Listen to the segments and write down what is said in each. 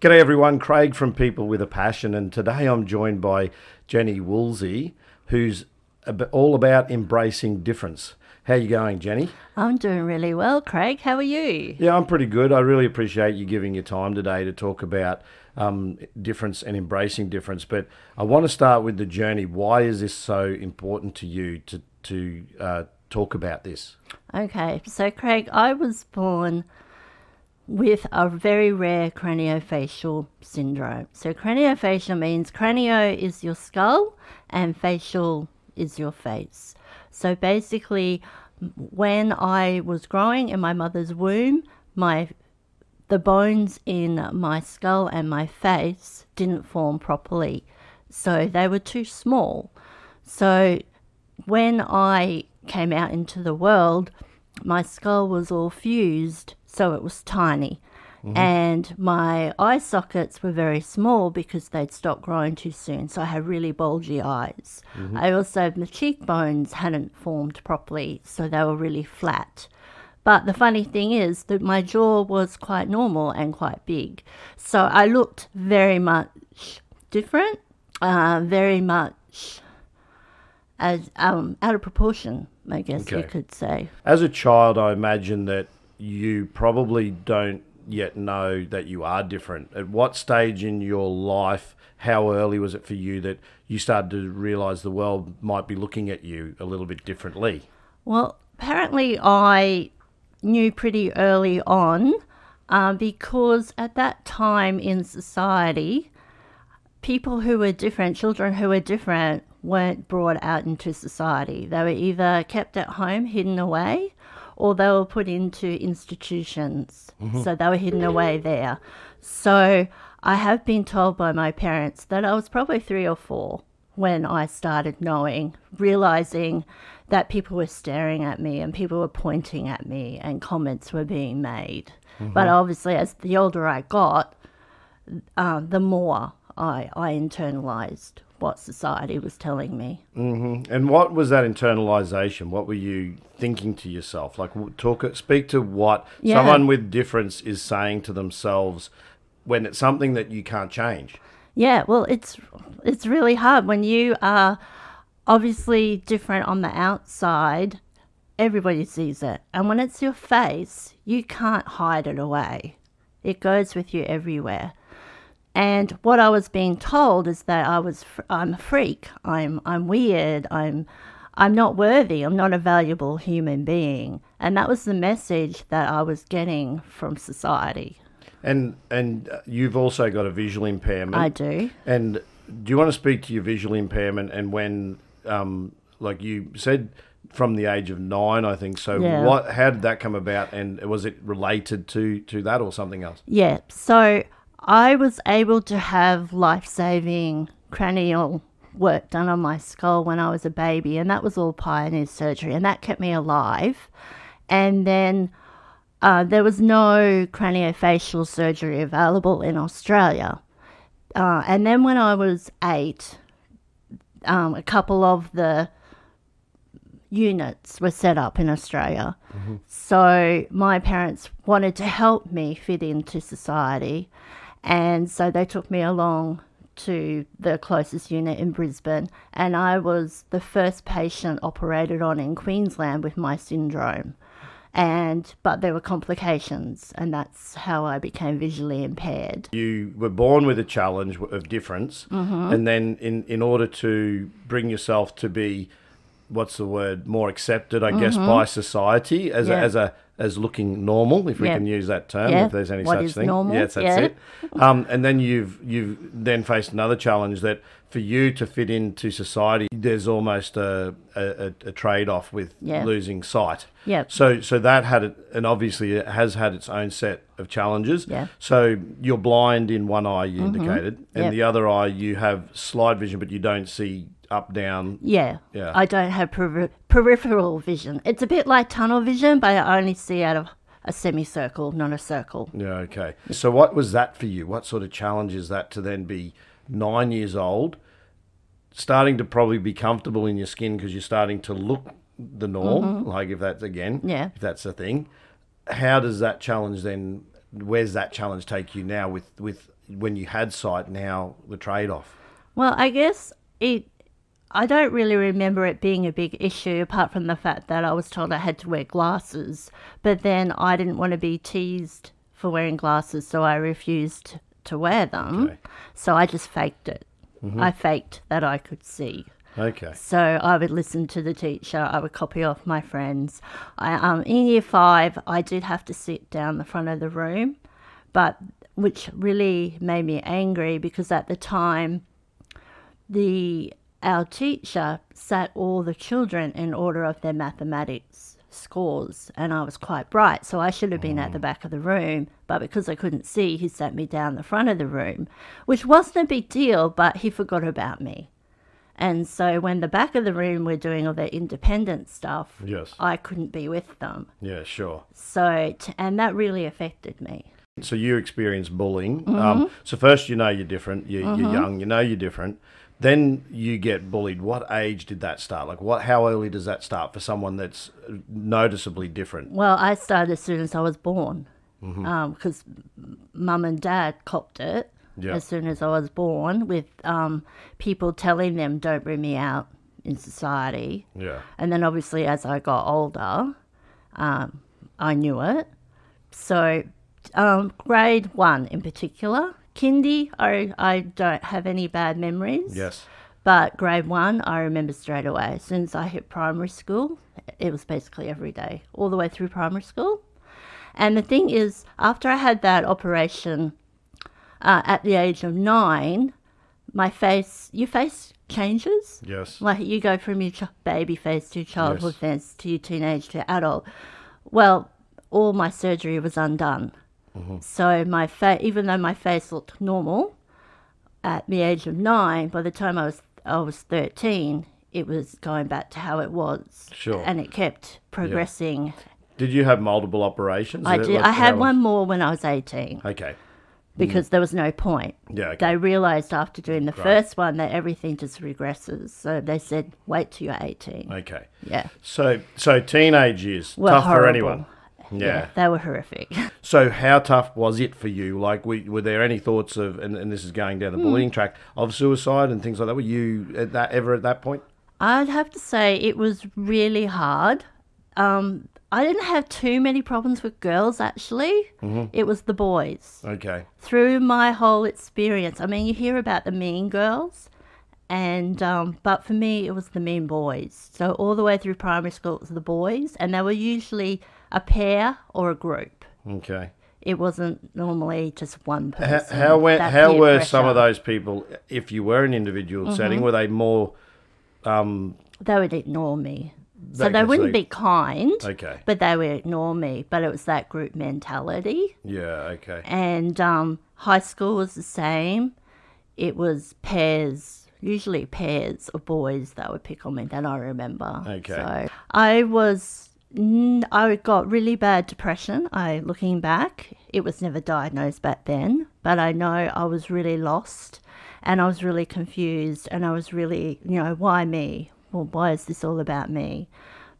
G'day everyone, Craig from People with a Passion, and today I'm joined by Jenny Woolsey, who's all about embracing difference. How you going, Jenny? I'm doing really well, Craig. How are you? Yeah, I'm pretty good. I really appreciate you giving your time today to talk about um, difference and embracing difference. But I want to start with the journey. Why is this so important to you to to uh, talk about this? Okay, so Craig, I was born with a very rare craniofacial syndrome. So craniofacial means cranio is your skull and facial is your face. So basically, when I was growing in my mother's womb, my the bones in my skull and my face didn't form properly. So they were too small. So when I came out into the world, my skull was all fused, so it was tiny. And my eye sockets were very small because they'd stopped growing too soon, so I had really bulgy eyes. I also, my cheekbones hadn't formed properly, so they were really flat. But the funny thing is that my jaw was quite normal and quite big. So I looked very much different, uh, very much as um, out of proportion, I guess you could say. As a child, I imagine that you probably don't yet know that you are different. At what stage in your life, how early was it for you that you started to realize the world might be looking at you a little bit differently? Well, apparently I knew pretty early on uh, because at that time in society, people who were different, children who were different, weren't brought out into society. They were either kept at home, hidden away, or they were put into institutions. So they were hidden away there. So I have been told by my parents that I was probably three or four when I started knowing, realizing that people were staring at me and people were pointing at me and comments were being made. But obviously, as the older I got, uh, the more I, I internalized what society was telling me. Mm-hmm. And what was that internalization? What were you thinking to yourself? Like, talk, speak to what Yeah. someone with difference is saying to themselves when it's something that you can't change. Yeah, well, it's it's really hard when you are obviously different on the outside. Everybody sees it, and when it's your face, you can't hide it away. It goes with you everywhere. And what I was being told is that I was I'm a freak. I'm I'm weird. I'm I'm not worthy. I'm not a valuable human being. And that was the message that I was getting from society. And and uh, you've also got a visual impairment. I do. And do you want to speak to your visual impairment and when, um, like you said, from the age of nine, I think. So, Yeah. what? How did that come about? And was it related to to that or something else? Yeah, so I was able to have life saving cranial work done on my skull when I was a baby, and that was all pioneer surgery, and that kept me alive. And then uh, there was no craniofacial surgery available in Australia. Uh, and then when I was eight, um, a couple of the units were set up in Australia. So my parents wanted to help me fit into society, and so they took me along to the closest unit in Brisbane, and I was the first patient operated on in Queensland with my syndrome. And but there were complications, and that's how I became visually impaired. You were born with a challenge of difference, Mm-hmm. and then in in order to bring yourself to be, what's the word, more accepted, I guess, by society as Mm-hmm. Yeah. a, as a as looking normal, if we Yeah. can use that term, Yeah. if there's any What such thing. normal? Yes, that's Yeah. it. Um, and then you've you've then faced another challenge that for you to fit into society, there's almost a a, a- trade off with Yeah. losing sight. Yep. So so that had it, and obviously it has had its own set of challenges. Yeah. So you're blind in one eye, you indicated, and Mm-hmm. The other eye you have slide vision, but you don't see up down. Yeah. Yeah. I don't have peri- peripheral vision. It's a bit like tunnel vision, but I only see out of a semicircle, not a circle. Yeah. Okay. So what was that for you? What sort of challenge is that to then be nine years old, starting to probably be comfortable in your skin because you're starting to look the norm, like if that's again, Mm-hmm. Yeah. if that's a thing. How does that challenge then? Where's that challenge take you now with with when you had sight, now the trade off? Well, I guess it. I don't really remember it being a big issue, apart from the fact that I was told I had to wear glasses. But then I didn't want to be teased for wearing glasses, so I refused to wear them. Okay. So I just faked it. I faked that I could see. Okay. So I would listen to the teacher. I would copy off my friends. I, um, in year five, I did have to sit down the front of the room, but which really made me angry because at the time, the our teacher sat all the children in order of their mathematics scores, and I was quite bright, so I should have been at the back of the room. But because I couldn't see, he sat me down the front of the room, which wasn't a big deal. But he forgot about me. And so when the back of the room were doing all their independent stuff, Yes. I couldn't be with them. Yeah, sure. So, t- and that really affected me. So you experience bullying. Mm-hmm. Um, so first, you know you're different. You, You're young. You know you're different. Then you get bullied. What age did that start? Like, what? How early does that start for someone that's noticeably different? Well, I started as soon as I was born because mum and dad copped it Yeah. as soon as I was born with um, people telling them, don't bring me out in society. Yeah. And then obviously, as I got older, um, I knew it. So, um, grade one in particular, kindy, I, I don't have any bad memories. Yes. But grade one, I remember straight away. As soon as I hit primary school, it was basically every day, all the way through primary school. And the thing is, after I had that operation uh, at the age of nine, my face, your face changes. Yes. Like you go from your ch- baby face to childhood face to your teenage to adult. Well, all my surgery was undone. So my face, even though my face looked normal at the age of nine, by the time I was I was thirteen, it was going back to how it was. Sure. And it kept progressing. Did you have multiple operations? I did. I had one more when I was eighteen Okay. because mm. there was no point. Yeah. Okay. They realised after doing the first one that everything just regresses. So they said, wait till you're 18. Okay. Yeah. So, so teenage years Were tough for anyone. Yeah. They were horrific. So, how tough was it for you? Like, we, were there any thoughts of, and, and this is going down the Hmm. bullying track, of suicide and things like that? Were you at that ever at that point? I'd have to say it was really hard. Um, I didn't have too many problems with girls, actually. Mm-hmm. It was the boys. Okay. Through my whole experience, I mean, you hear about the mean girls, and um, but for me, it was the mean boys. So all the way through primary school, it was the boys, and they were usually a pair or a group. Okay. It wasn't normally just one How, person. how, were, That how were some of those people, if you were an individual Mm-hmm. setting, were they more. Um, They would ignore me. So they wouldn't like- be kind, okay. but they would ignore me. But it was that group mentality. Yeah, okay. And um, high school was the same. It was pairs, usually pairs of boys that would pick on me that I remember. Okay. So I was, I got really bad depression. I, looking back, it was never diagnosed back then, but I know I was really lost and I was really confused and I was really, you know, why me? Well, why is this all about me?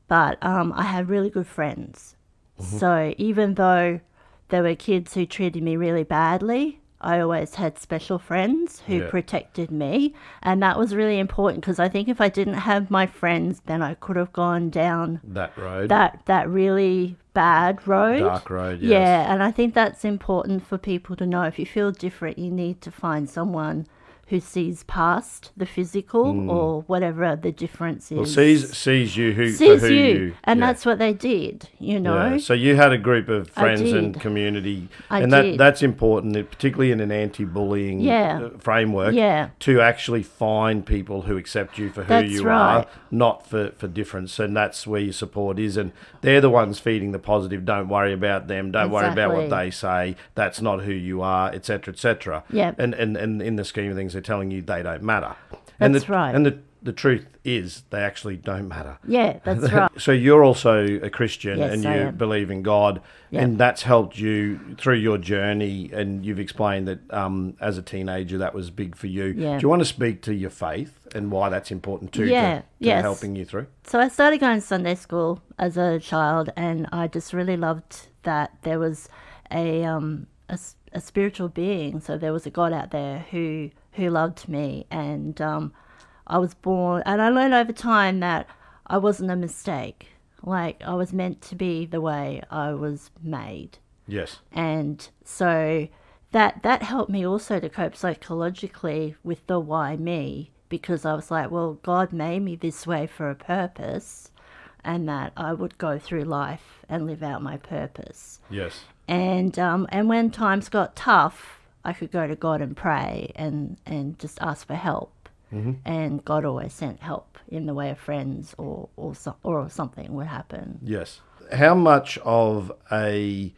But um, I had really good friends. So even though there were kids who treated me really badly, I always had special friends who Yeah. protected me. And that was really important because I think if I didn't have my friends, then I could have gone down That road. that, that really bad road. Dark road, yes. Yeah, and I think that's important for people to know. If you feel different, you need to find someone who sees past the physical or whatever the difference is. Well, sees, sees you who, Sees for who you. you. And yeah. that's what they did, you know? Yeah. So you had a group of friends and community, I and that did. that's important, particularly in an anti-bullying Yeah. uh, framework. Yeah. To actually find people who accept you for who That's you right. are, not for for difference, and that's where your support is. And they're the ones feeding the positive. Don't worry about them. Don't worry about what they say. That's not who you are, etc., etc. Yep. And and and in the scheme of things, they're telling you they don't matter. and That's the, right. And the the truth is, they actually don't matter. Yeah, that's right. So you're also a Christian Yes, and you I am. believe in God, Yeah. and that's helped you through your journey. And you've explained that um, as a teenager, that was big for you. Yeah. Do you want to speak to your faith and why that's important too? Yeah, to, to yes. helping you through. So I started going to Sunday school as a child, and I just really loved that there was a um a, a spiritual being. So there was a God out there who who loved me, and um, I was born. And I learned over time that I wasn't a mistake. Like I was meant to be the way I was made, Yes. and so that that helped me also to cope psychologically with the why me because I was like, well, God made me this way for a purpose, and that I would go through life and live out my purpose. Yes. And um, and when times got tough, I could go to God and pray and and just ask for help. Mm-hmm. And God always sent help in the way of friends or or so, or something would happen. Yes. How much of a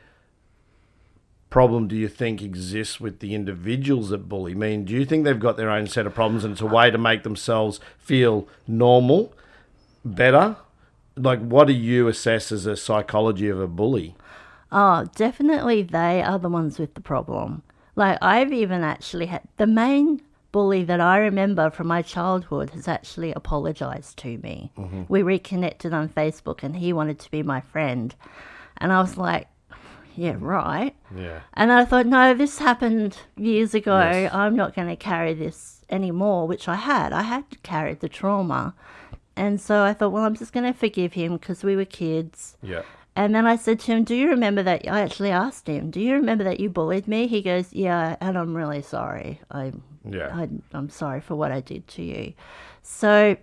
problem do you think exists with the individuals that bully? I mean, do you think they've got their own set of problems and it's a way to make themselves feel normal, better? Like, what do you assess as a psychology of a bully? Oh, definitely they are the ones with the problem. Like I've even actually had the main bully that I remember from my childhood has actually apologized to me. Mm-hmm. We reconnected on Facebook and he wanted to be my friend. And I was like, yeah, mm. right. Yeah. And I thought, no, this happened years ago. Yes. I'm not going to carry this anymore, which I had. I had carried the trauma. And so I thought, well, I'm just going to forgive him because we were kids. Yeah. And then I said to him, Do you remember that? I actually asked him, Do you remember that you bullied me? He goes, Yeah, and I'm really sorry. I, Yeah. I, I'm sorry for what I did to you. So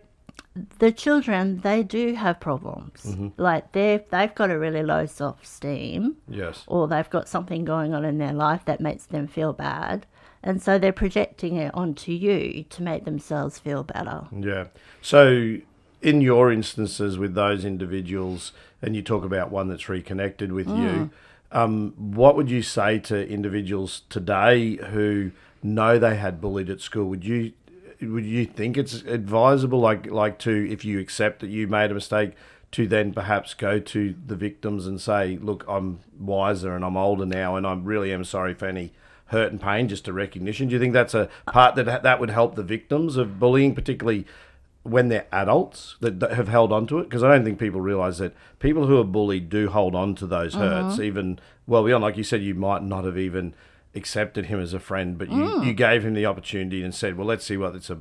the children, they do have problems. Mm-hmm. Like they've, they've got a really low self esteem Yes. or they've got something going on in their life that makes them feel bad. And so they're projecting it onto you to make themselves feel better. Yeah. So, in your instances with those individuals, and you talk about one that's reconnected with you, um, what would you say to individuals today who know they had bullied at school? Would you would you think it's advisable, like like to if you accept that you made a mistake, to then perhaps go to the victims and say, "Look, I'm wiser and I'm older now, and I really am sorry for any." Hurt and pain, just a recognition. Do you think that's a part that that would help the victims of bullying, particularly when they're adults that, that have held on to it because I don't think people realize that people who are bullied do hold on to those mm-hmm. hurts even well beyond like you said you might not have even accepted him as a friend but you, mm. you gave him the opportunity and said well let's see what it's a,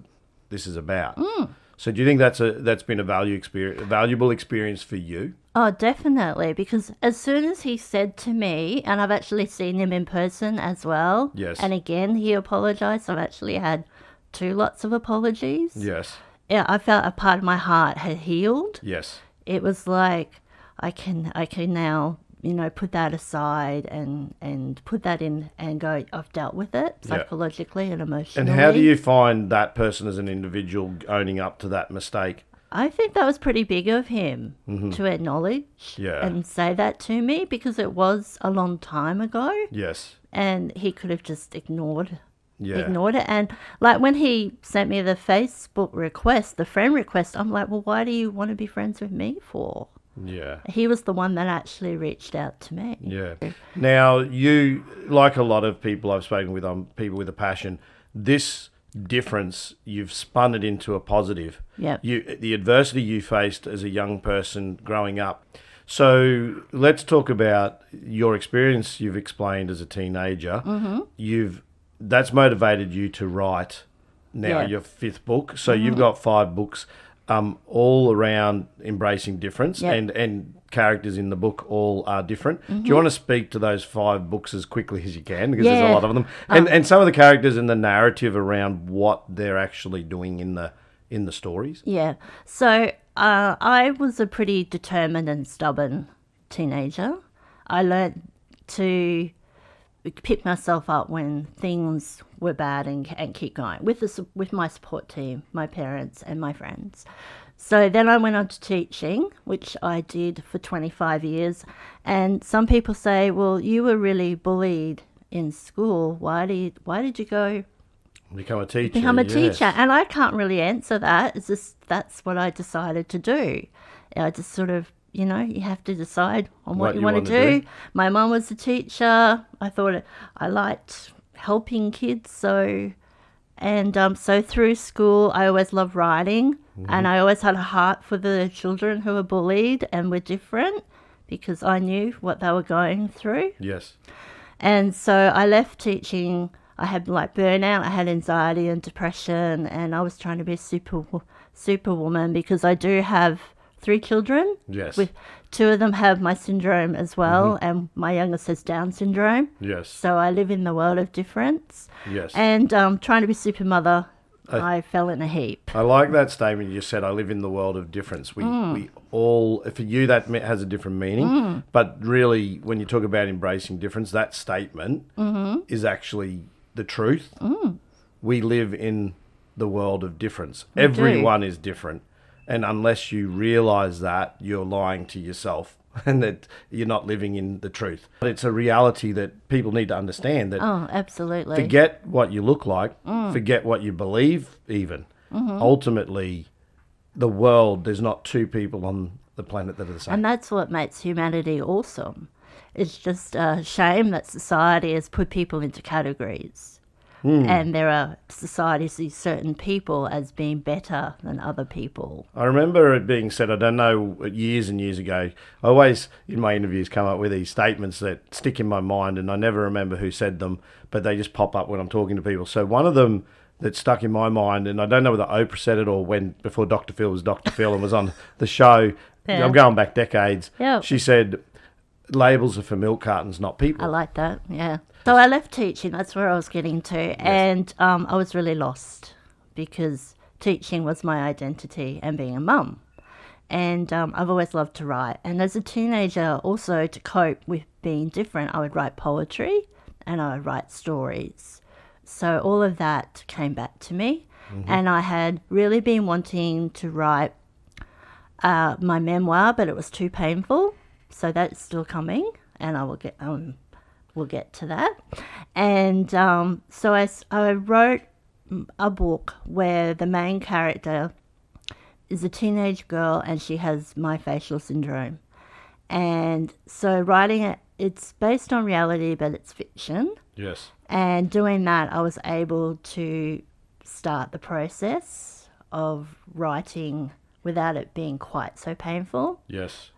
this is about mm. so do you think that's a that's been a value experience a valuable experience for you Oh, definitely. Because as soon as he said to me, and I've actually seen him in person as well. Yes. And again, he apologized. I've actually had two lots of apologies. yes Yeah, I felt a part of my heart had healed. yes It was like I can, I can now, you know, put that aside and and put that in and go. I've dealt with it Yeah. psychologically and emotionally. and how do you find that person as an individual owning up to that mistake I think that was pretty big of him to acknowledge Mm-hmm. Yeah. and say that to me because it was a long time ago yes and he could have just ignored yeah ignored it and like when he sent me the Facebook request, the friend request, I'm like, "Well, why do you want to be friends with me for?" yeah He was the one that actually reached out to me. Yeah. Now, you, like a lot of people I've spoken with, um, people with a passion, this difference, you've spun it into a positive. yeah You, the adversity you faced as a young person growing up. So let's talk about your experience you've explained as a teenager. Mm-hmm. You've, that's motivated you to write now Yeah. your fifth book. So you've got five books um, all around embracing difference Yep. and, and characters in the book all are different. Do you want to speak to those five books as quickly as you can? Because there's a lot of them. And, and some of the characters and the narrative around what they're actually doing in the in the stories. Yeah. So uh, I was a pretty determined and stubborn teenager. I learned to pick myself up when things were bad and, and keep going with the, with my support team, my parents and my friends. So then I went on to teaching, which I did for 25 years. And some people say, "Well, you were really bullied in school. Why did why did you go Become a teacher. become a yes. teacher and i can't really answer that it's just that's what i decided to do i just sort of you know you have to decide on what, What you, want to do. do. my mum was a teacher i thought it, i liked helping kids so and um, so through school i always loved writing Mm-hmm. and i always had a heart for the children who were bullied and were different because i knew what they were going through Yes. And so I left teaching. I had like burnout, I had anxiety and depression, and I was trying to be a super superwoman because I do have three children. Yes. With two of them have my syndrome as well, and my youngest has Down syndrome. yes. So I live in the world of difference. Yes. And um, trying to be super mother, I fell in a heap. I like that statement you said. I live in the world of difference. We Mm. we all for you that has a different meaning, but really when you talk about embracing difference, that statement Mm-hmm. is actually the truth. Mm. We live in the world of difference. do. Everyone is different, and unless you realize that, you're lying to yourself. And that you're not living in the truth. But it's a reality that people need to understand that Oh, absolutely. forget what you look like, Mm. forget what you believe, even. Mm-hmm. Ultimately, the world, there's not two people on the planet that are the same. And that's what makes humanity awesome. It's just a shame that society has put people into categories. Hmm. And there are societies see certain people as being better than other people. I remember it being said, I don't know, years and years ago. I always, in my interviews, come up with these statements that stick in my mind, and I never remember who said them, but they just pop up when I'm talking to people. So one of them that stuck in my mind, and I don't know whether Oprah said it or when before Dr. Phil was Dr. Phil and was on the show. Yeah. I'm going back decades. Yeah. She said, labels are for milk cartons, not people. I like that, yeah. So I left teaching, that's where I was getting to. And um, I was really lost because teaching was my identity and being a mum. And um, I've always loved to write. And as a teenager, also to cope with being different, I would write poetry and I would write stories. So all of that came back to me. And I had really been wanting to write uh, my memoir, but it was too painful. So that's still coming, and I will get um, we'll get to that. And um, so I, I wrote a book where the main character is a teenage girl and she has my facial syndrome. And so writing it, it's based on reality, but it's fiction. yes. And doing that, I was able to start the process of writing without it being quite so painful. Yes.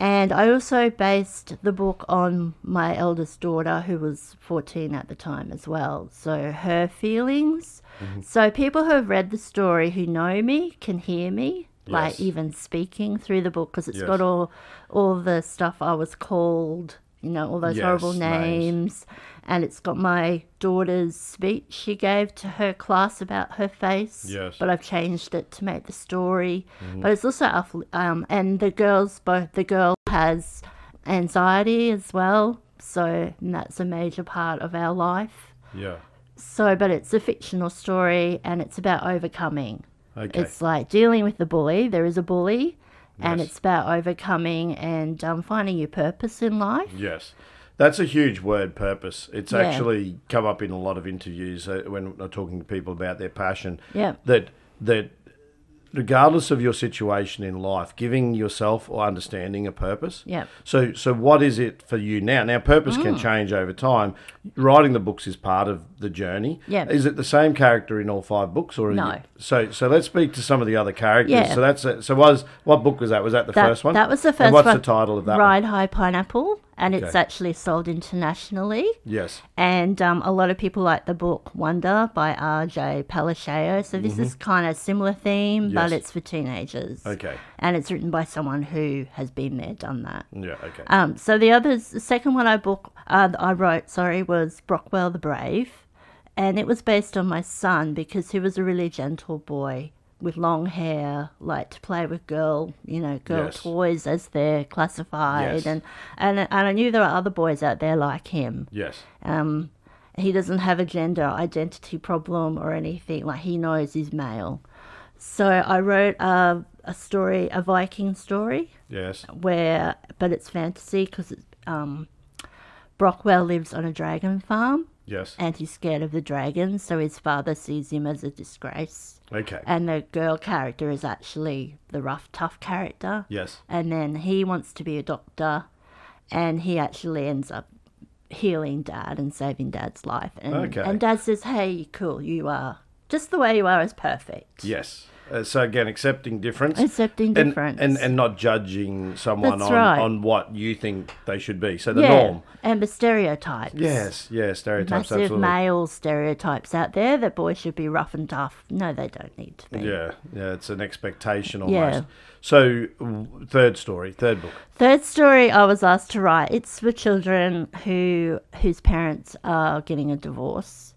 And I also based the book on my eldest daughter, who was 14 at the time as well. So her feelings. Mm-hmm. So people who have read the story who know me can hear me, like Yes. even speaking through the book, because it's Yes. got all all the stuff I was called, you know, all those Yes, horrible names. names. And it's got my daughter's speech she gave to her class about her face. Yes. But I've changed it to make the story. But it's also awful- um, and the girls both the girl has anxiety as well, so and that's a major part of our life. Yeah. So, but it's a fictional story and it's about overcoming. Okay. It's like dealing with the bully. There is a bully, and Yes. it's about overcoming and um, finding your purpose in life. Yes. That's a huge word, purpose. It's Yeah. actually come up in a lot of interviews uh, when I'm talking to people about their passion. Yeah. That that regardless of your situation in life, giving yourself or understanding a purpose. Yeah. So so what is it for you now? Now purpose can Mm. change over time. Writing the books is part of the journey. Yeah. Is it the same character in all five books or No. you- so so let's speak to some of the other characters. Yeah. So that's it. so was what book was that? Was that the That, first one? that was the And first what's one. the title of that one? Ride High Pineapple, and it's Okay. actually sold internationally. Yes. And um, a lot of people like the book Wonder by R.J. Palacio. So this is kind of similar theme, Mm-hmm. Yes. but it's for teenagers. Okay. And it's written by someone who has been there, done that. Yeah, okay. Um, so the others, the second one I book, uh, I wrote, sorry, was Brockwell the Brave, and it was based on my son because he was a really gentle boy with long hair, liked to play with girl, you know, girl Yes. toys as they're classified, Yes. and and and I knew there were other boys out there like him. yes. Um, he doesn't have a gender identity problem or anything. Like he knows he's male. So I wrote a, a story, a Viking story, Yes. where but it's fantasy because um, Brockwell lives on a dragon farm Yes. and he's scared of the dragons, so his father sees him as a disgrace. Okay. And the girl character is actually the rough, tough character. Yes. And then he wants to be a doctor, and he actually ends up healing dad and saving dad's life. And, Okay. and dad says, Hey, cool, you are just the way you are is perfect. Yes. Uh, so again, accepting difference, Accepting and, difference. and and not judging someone That's on, right. on what you think they should be. So the yeah, norm. and the stereotypes. Yes, yeah, stereotypes. Massive absolutely. male stereotypes out there that boys should be rough and tough. No, they don't need to be. Yeah, yeah, it's an expectation Yeah. almost. So, third story, third book. Third story I was asked to write. It's for children who whose parents are getting a divorce.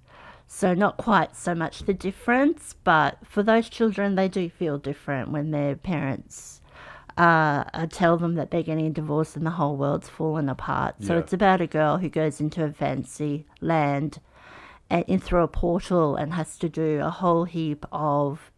So not quite so much the difference, but for those children, they do feel different when their parents uh, uh, tell them that they're getting a divorce and the whole world's fallen apart. So Yeah. it's about a girl who goes into a fancy land and in through a portal and has to do a whole heap of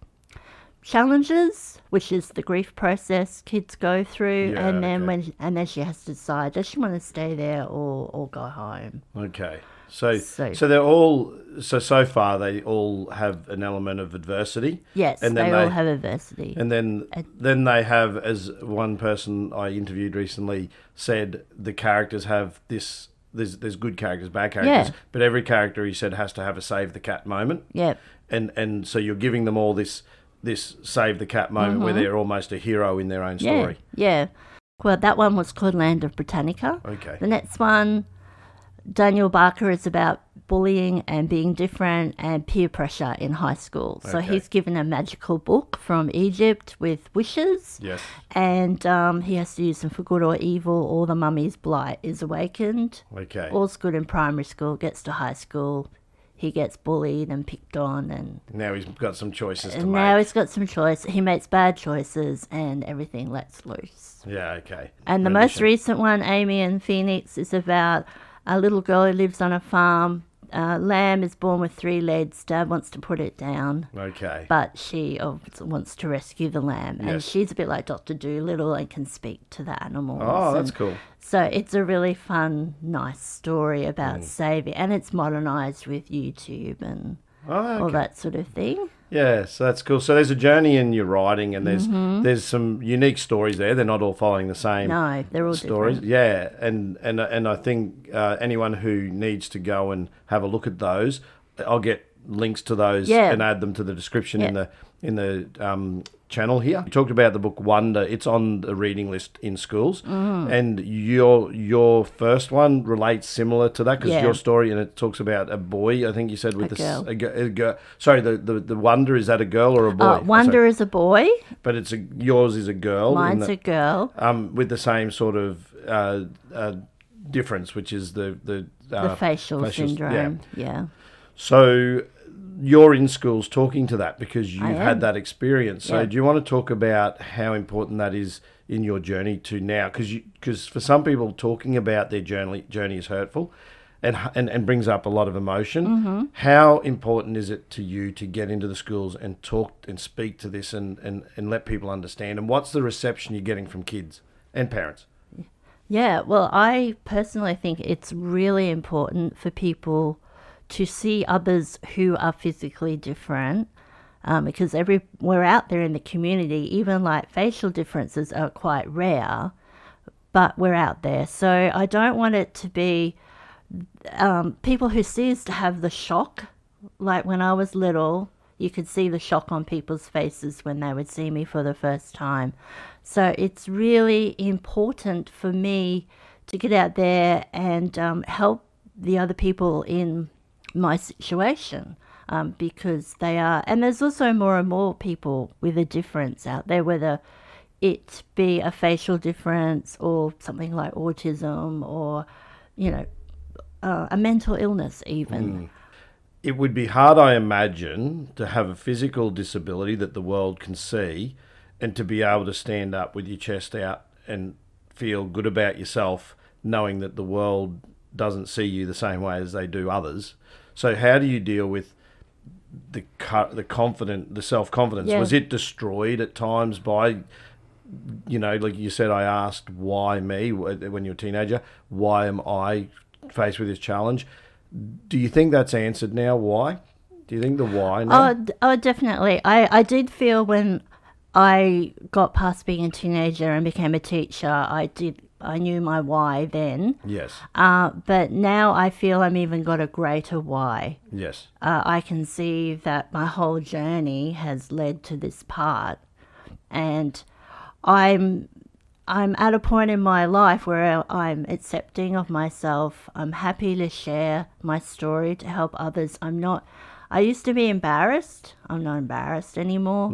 challenges, which is the grief process kids go through, Yeah, and then okay. when and then she has to decide does she want to stay there or or go home. Okay. So, so, So- they're all so so far they all have an element of adversity. Yes, and they, then all have adversity. And then uh, then they have, as one person I interviewed recently said, the characters have this. There's there's good characters, bad characters, Yeah. but every character he said has to have a save the cat moment. Yeah. And and so you're giving them all this this save the cat moment where they're almost a hero in their own Mm-hmm. Yeah. story. Yeah. Well, that one was called Land of Britannica. Okay. The next one, Daniel Barker, is about bullying and being different and peer pressure in high school. So Okay. he's given a magical book from Egypt with wishes. Yes. And um, he has to use them for good or evil, or the mummy's blight is awakened. Okay. All's good in primary school, gets to high school, he gets bullied and picked on, and, now he's got some choices to and make. now he's got some choice. He makes bad choices, and everything lets loose. yeah. Okay. And the most recent one, Amy and Phoenix, is about a little girl who lives on a farm. Uh, lamb is born with three legs. Dad wants to put it down, Okay. but she wants to rescue the lamb. And she's a bit like Dr. Dolittle and can speak to the animals. oh, that's and- cool. So it's a really fun, nice story about Mm. saving, and it's modernized with YouTube and Oh, all that sort of thing. Yeah, so that's cool. So there's a journey in your writing, and there's Mm-hmm. there's some unique stories there. They're not all following the same No, they're all stories. different. Yeah, and and and I think uh, anyone who needs to go and have a look at those, I'll get links to those Yeah. and add them to the description in the in the um, channel here. You talked about the book Wonder. It's on the reading list in schools, Mm. and your your first one relates similar to that because Yeah. your story and it talks about a boy. I think you said with A the girl. a, a girl. Sorry, the, the the Wonder is that a girl or a boy? Uh, Oh, Wonder sorry. is a boy, but it's a yours is a girl. mine's the- a girl. um, with the same sort of uh, uh, difference, which is the the, uh, The facial facial- syndrome. Yeah. yeah. So you're in schools talking to that because you've had that experience. So Yeah. do you want to talk about how important that is in your journey to now? Because because for some people, talking about their journey journey is hurtful. And, and, and brings up a lot of emotion. Mm-hmm. How important is it to you to get into the schools and talk and speak to this and, and, and let people understand? And what's the reception you're getting from kids and parents? Yeah, well, I personally think it's really important for people to see others who are physically different um, because every we're out there in the community, even like facial differences are quite rare, but we're out there. So I don't want it to be um, people who us to have the shock. Like when I was little, you could see the shock on people's faces when they would see me for the first time. So it's really important for me to get out there and um, help the other people in my situation um, because they are, and there's also more and more people with a difference out there, whether it be a facial difference or something like autism or, you know, uh, a mental illness, even. It would be hard, I imagine, to have a physical disability that the world can see and to be able to stand up with your chest out and feel good about yourself, knowing that the world doesn't see you the same way as they do others. So, how do you deal with the the confident, the self confidence? Yeah. Was it destroyed at times by, you know, like you said, I asked why me when you're a teenager. Why am I faced with this challenge? Do you think that's answered now? Why? Do you think the why now? Oh, oh, definitely. I, I did feel when I got past being a teenager and became a teacher, I did I knew my why then. Yes. Uh, but now I feel I'm even got a greater why. Yes. Uh, I can see that my whole journey has led to this part, and I'm I'm at a point in my life where I'm accepting of myself. I'm happy to share my story to help others. I'm not. I used to be embarrassed. I'm not embarrassed anymore.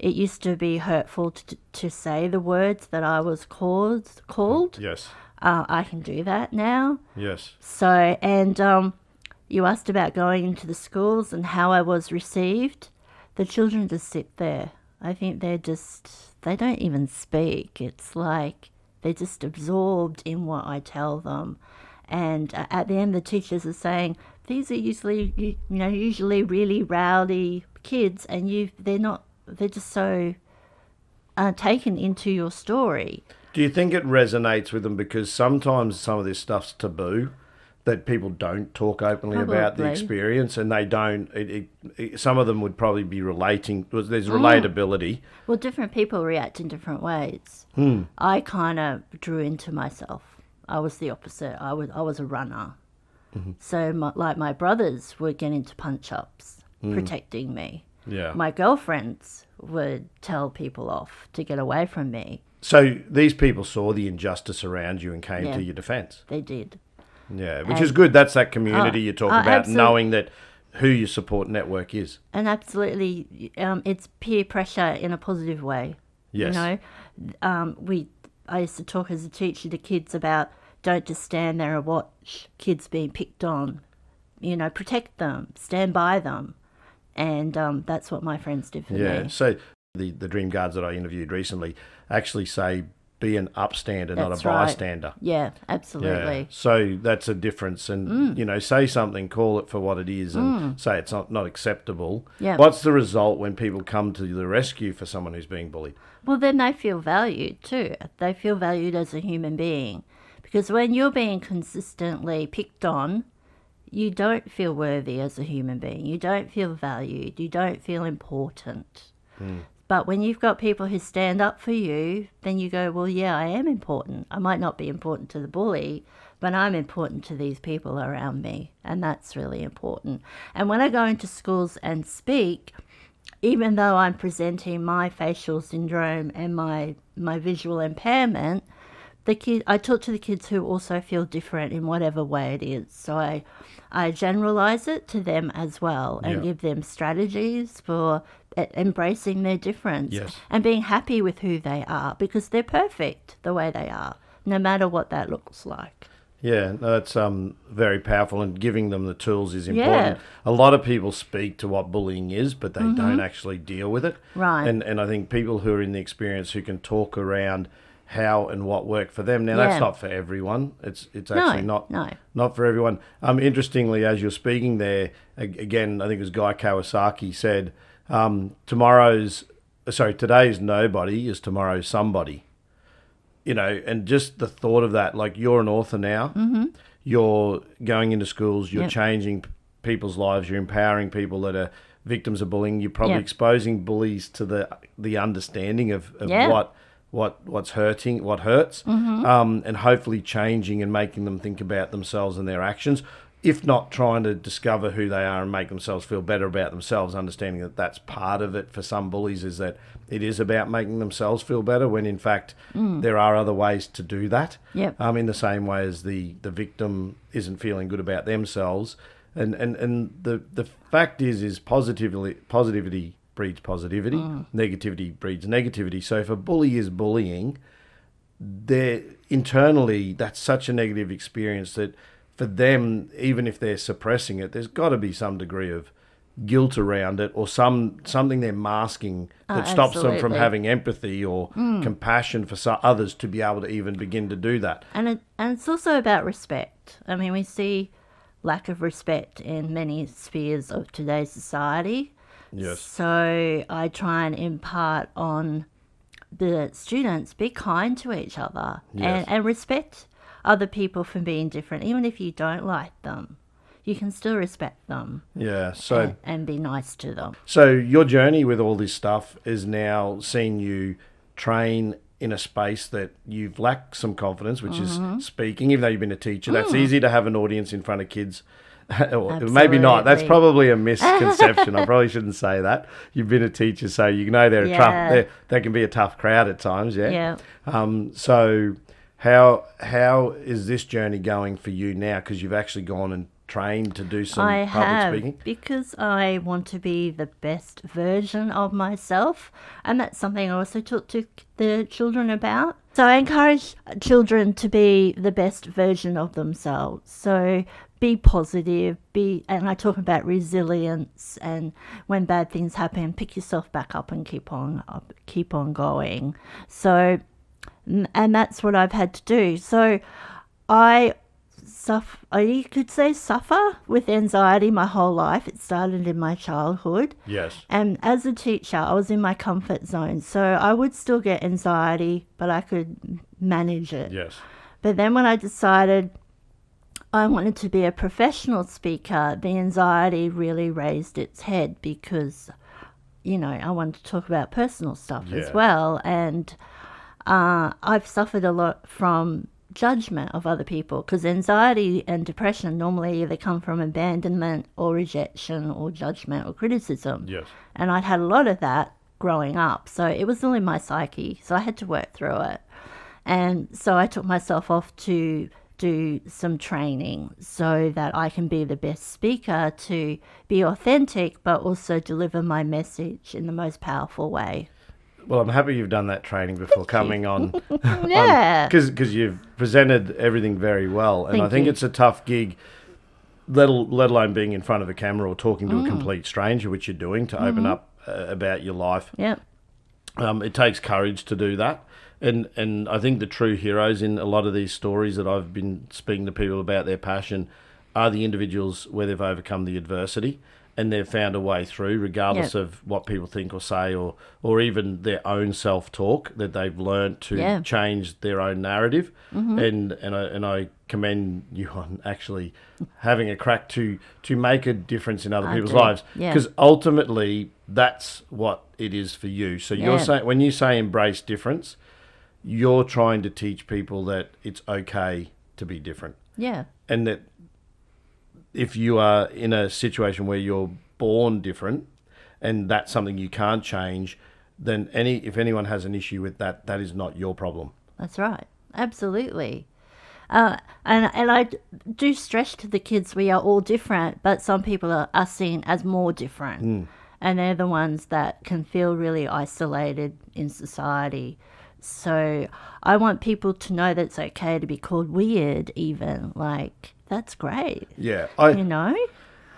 It used to be hurtful to, to say the words that I was called. Called. Yes. Uh, I can do that now. Yes. So, and um, you asked about going into the schools and how I was received. The children just sit there. I think they're just, they don't even speak. It's like they're just absorbed in what I tell them. And uh, at the end, the teachers are saying, these are usually, you, you know, usually really rowdy kids, and you, they're not, they're just so uh, taken into your story. Do you think it resonates with them because sometimes some of this stuff's taboo that people don't talk openly about the experience and they don't it, it, it, some of them would probably be relating there's Mm. relatability Well, different people react in different ways. I kind of drew into myself. I was the opposite. I was I was a runner. So, my, like my brothers would get into punch ups, protecting me. yeah My girlfriends would tell people off to get away from me. so these people saw the injustice around you and came Yeah. to your defense They did. yeah which And- is good that's that community Oh, you talk oh, about absolute- knowing that who your support network is And absolutely, um, it's peer pressure in a positive way. Yes. You know, um, we I used to talk as a teacher to kids about don't just stand there and watch kids being picked on. You know, protect them, stand by them, and um, that's what my friends did for Yeah. me. So the the dream guards that I interviewed recently actually say be an upstander, not a right. bystander. Yeah, absolutely. Yeah. So that's a difference, and Mm. you know, say something, call it for what it is, and say it's not not acceptable. Yeah. What's the result when people come to the rescue for someone who's being bullied? Well, then they feel valued too. They feel valued as a human being. Because when you're being consistently picked on, you don't feel worthy as a human being. You don't feel valued. You don't feel important. Hmm. But when you've got people who stand up for you, then you go, well, yeah, I am important. I might not be important to the bully, but I'm important to these people around me. And that's really important. And when I go into schools and speak, even though I'm presenting my facial syndrome and my, my visual impairment, the kid I talk to the kids who also feel different in whatever way it is. So I I generalize it to them as well and Yeah. give them strategies for embracing their difference Yes. and being happy with who they are because they're perfect the way they are, no matter what that looks like. Yeah, no, that's um, very powerful, and giving them the tools is Yeah. important. A lot of people speak to what bullying is, but they don't actually deal with it. Mm-hmm. Right. And and I think people who are in the experience who can talk around how and what worked for them. Now Yeah. that's not for everyone. It's it's No, actually not no. not for everyone. Um, interestingly, as you're speaking there, again, I think it was Guy Kawasaki said, um, tomorrow's sorry, today's nobody is tomorrow's somebody you know, and just the thought of that, like you're an author now, mm-hmm. you're going into schools, you're Yep. changing people's lives, you're empowering people that are victims of bullying, you're probably Yep. exposing bullies to the the understanding of, of Yeah. what what what's hurting, what hurts, um, and hopefully changing and making them think about themselves and their actions. If not trying to discover who they are and make themselves feel better about themselves, understanding that that's part of it for some bullies is that it is about making themselves feel better when in fact there are other ways to do that. Yep. Um, in the same way as the, the victim isn't feeling good about themselves. And, and, and the, the fact is is positively positivity breeds positivity, ah. negativity breeds negativity. So if a bully is bullying, they're internally that's such a negative experience that for them, even if they're suppressing it, there's got to be some degree of guilt around it or some something they're masking ah, that Oh, stops them from having empathy or hmm. compassion for so- others to be able to even begin to do that. And it, and it's also about respect. I mean, we see lack of respect in many spheres of today's society. Yes. So I try and impart on the students be kind to each other Yes. and, and respect other people for being different, even if you don't like them. You can still respect them Yeah. So and, and be nice to them. So your journey with all this stuff is now seeing you train in a space that you've lacked some confidence, which is mm-hmm. speaking, even though you've been a teacher. That's mm. easy to have an audience in front of kids. or maybe not. That's probably a misconception. I probably shouldn't say that. You've been a teacher, so you know they're a Yeah. tough. They're, they can be a tough crowd at times. Yeah. Yeah. Um, so how how is this journey going for you now? Because you've actually gone and trained to do some I public have speaking. because I want to be the best version of myself, and that's something I also talk to the children about. So I encourage children to be the best version of themselves. So be positive, be, and I talk about resilience, and when bad things happen, pick yourself back up and keep on up, keep on going. So, and that's what I've had to do. So, I suffer, you could say suffer with anxiety my whole life. It started in my childhood. Yes. And as a teacher, I was in my comfort zone. So I would still get anxiety, but I could manage it. Yes. But then when I decided I wanted to be a professional speaker, the anxiety really raised its head because, you know, I wanted to talk about personal stuff Yeah. as well. And uh, I've suffered a lot from judgment of other people because anxiety and depression normally either come from abandonment or rejection or judgment or criticism. Yes. And I'd had a lot of that growing up. So it was all in my psyche. So I had to work through it. And so I took myself off to do some training so that I can be the best speaker to be authentic, but also deliver my message in the most powerful way. Well, I'm happy you've done that training before coming on. Yeah. Because you've presented everything very well, and Thank I think you. it's a tough gig. Let, let alone being in front of a camera or talking Mm. to a complete stranger, which you're doing to open Mm-hmm. up uh, about your life. Yep. Um, it takes courage to do that, and and I think the true heroes in a lot of these stories that I've been speaking to people about their passion are the individuals where they've overcome the adversity and they've found a way through, regardless Yeah. of what people think or say, or or even their own self talk that they've learned to Yeah. change their own narrative. Mm-hmm. And and I and I commend you on actually having a crack to to make a difference in other I people's do. lives Yeah. because ultimately that's what it is for you. So you're saying when you say embrace difference, you're trying to teach people that it's okay to be different, Yeah. and that if you are in a situation where you're born different, and that's something you can't change, then any if anyone has an issue with that, that is not your problem. That's right. Absolutely. Uh, and and I do stress to the kids we are all different, but some people are, are seen as more different. And they're the ones that can feel really isolated in society. So I want people to know that it's okay to be called weird, even. Like, that's great. Yeah, I You know?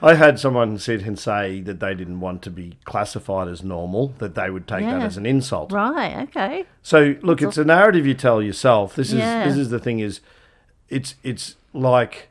I had someone sit and say that they didn't want to be classified as normal, that they would take that as an insult. Right, okay. So look, it's a narrative you tell yourself. This is Yeah. this is the thing is, it's it's like,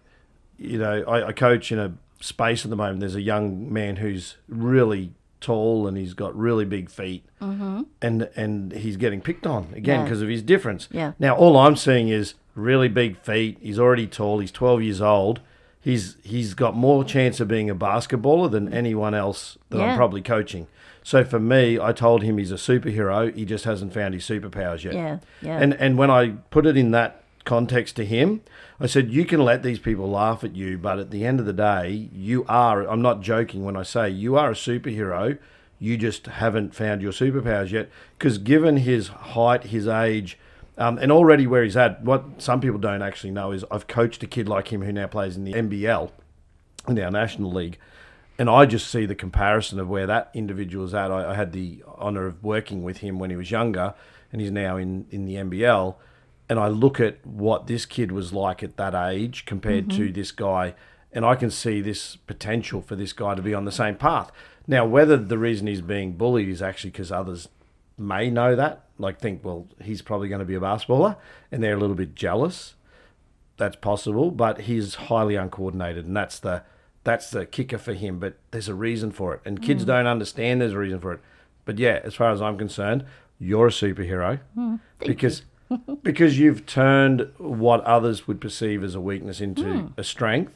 you know, I, I coach in a space at the moment. There's a young man who's really tall and he's got really big feet, mm-hmm. and and he's getting picked on again Yeah. because of his difference. Yeah. Now all I'm seeing is really big feet. He's already tall. He's 12 years old. He's he's got more chance of being a basketballer than anyone else that I'm probably coaching. So for me, I told him he's a superhero. He just hasn't found his superpowers yet. Yeah, yeah. And and when I put it in that context to him, I said you can let these people laugh at you, but at the end of the day, you are. I'm not joking when I say you are a superhero. You just haven't found your superpowers yet. Because given his height, his age, um, and already where he's at, what some people don't actually know is I've coached a kid like him who now plays in the NBL, in our national league. And I just see the comparison of where that individual is at. I, I had the honour of working with him when he was younger, and he's now in, in the NBL. And I look at what this kid was like at that age compared to this guy, and I can see this potential for this guy to be on the same path. Now, whether the reason he's being bullied is actually because others may know that, like think, well, he's probably going to be a basketballer, and they're a little bit jealous that's possible, but he's highly uncoordinated, and that's the that's the kicker for him. But there's a reason for it, and Mm. kids don't understand there's a reason for it. But yeah, as far as I'm concerned, you're a superhero Mm. because because you've turned what others would perceive as a weakness into Mm. a strength.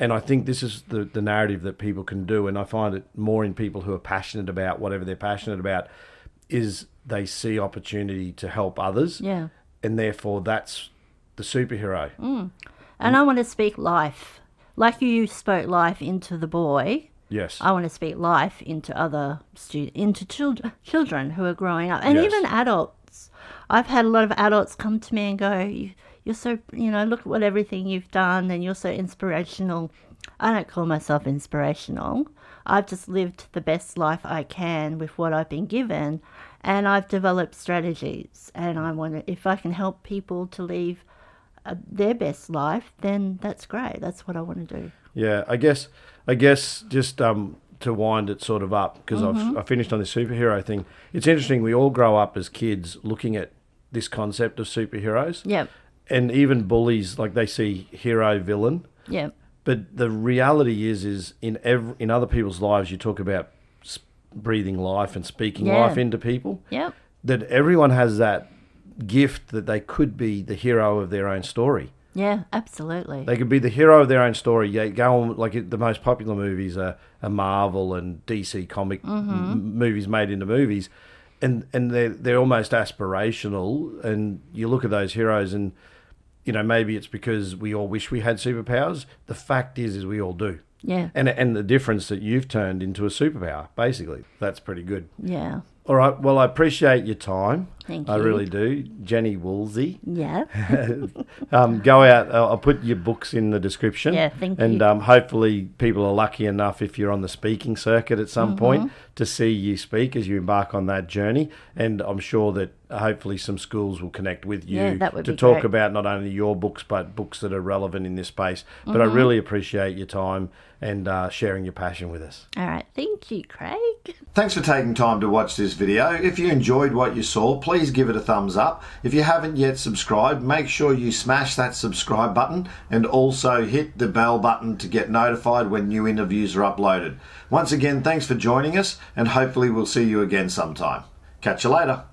And I think this is the, the narrative that people can do, and I find it more in people who are passionate about whatever they're passionate about, is they see opportunity to help others, Yeah. and therefore that's the superhero. And I want to speak life. Like you spoke life into the boy, Yes. I want to speak life into other stu- into children children who are growing up, and Yes. even adults. I've had a lot of adults come to me and go, you, "You're so you know, look at what everything you've done, and you're so inspirational." I don't call myself inspirational. I've just lived the best life I can with what I've been given, and I've developed strategies. And I want to, if I can help people to live uh, their best life, then that's great. That's what I want to do. Yeah, I guess I guess just um, to wind it sort of up because I've I finished on this superhero thing. It's interesting. We all grow up as kids looking at this concept of superheroes, Yep. and even bullies like they see hero villain. Yep. But the reality is, is in every, in other people's lives, you talk about breathing life and speaking Yeah. life into people. Yep. That everyone has that gift that they could be the hero of their own story. Yeah, absolutely. They could be the hero of their own story. Yeah, go on like the most popular movies are, are Marvel and DC comic mm-hmm. m- movies made into movies, and and they're they're almost aspirational. And you look at those heroes, and you know maybe it's because we all wish we had superpowers. The fact is, is we all do. yeah. And and the difference that you've turned into a superpower, basically, that's pretty good. Yeah. All right. Well, I appreciate your time. Thank I really do, Jenny Woolsey Yeah. um, go out. I'll I'll put your books in the description. Yeah, thank and you. um, hopefully, people are lucky enough if you're on the speaking circuit at some Mm-hmm. point to see you speak as you embark on that journey. And I'm sure that uh, hopefully some schools will connect with you Yeah, that would to be talk great. about not only your books but books that are relevant in this space. But Mm-hmm. I really appreciate your time and uh, sharing your passion with us. All right. Thank you, Craig. Thanks for taking time to watch this video. If you enjoyed what you saw, please give it a thumbs up. If you haven't yet subscribed, make sure you smash that subscribe button and also hit the bell button to get notified when new interviews are uploaded. Once again, thanks for joining us and hopefully we'll see you again sometime. Catch you later.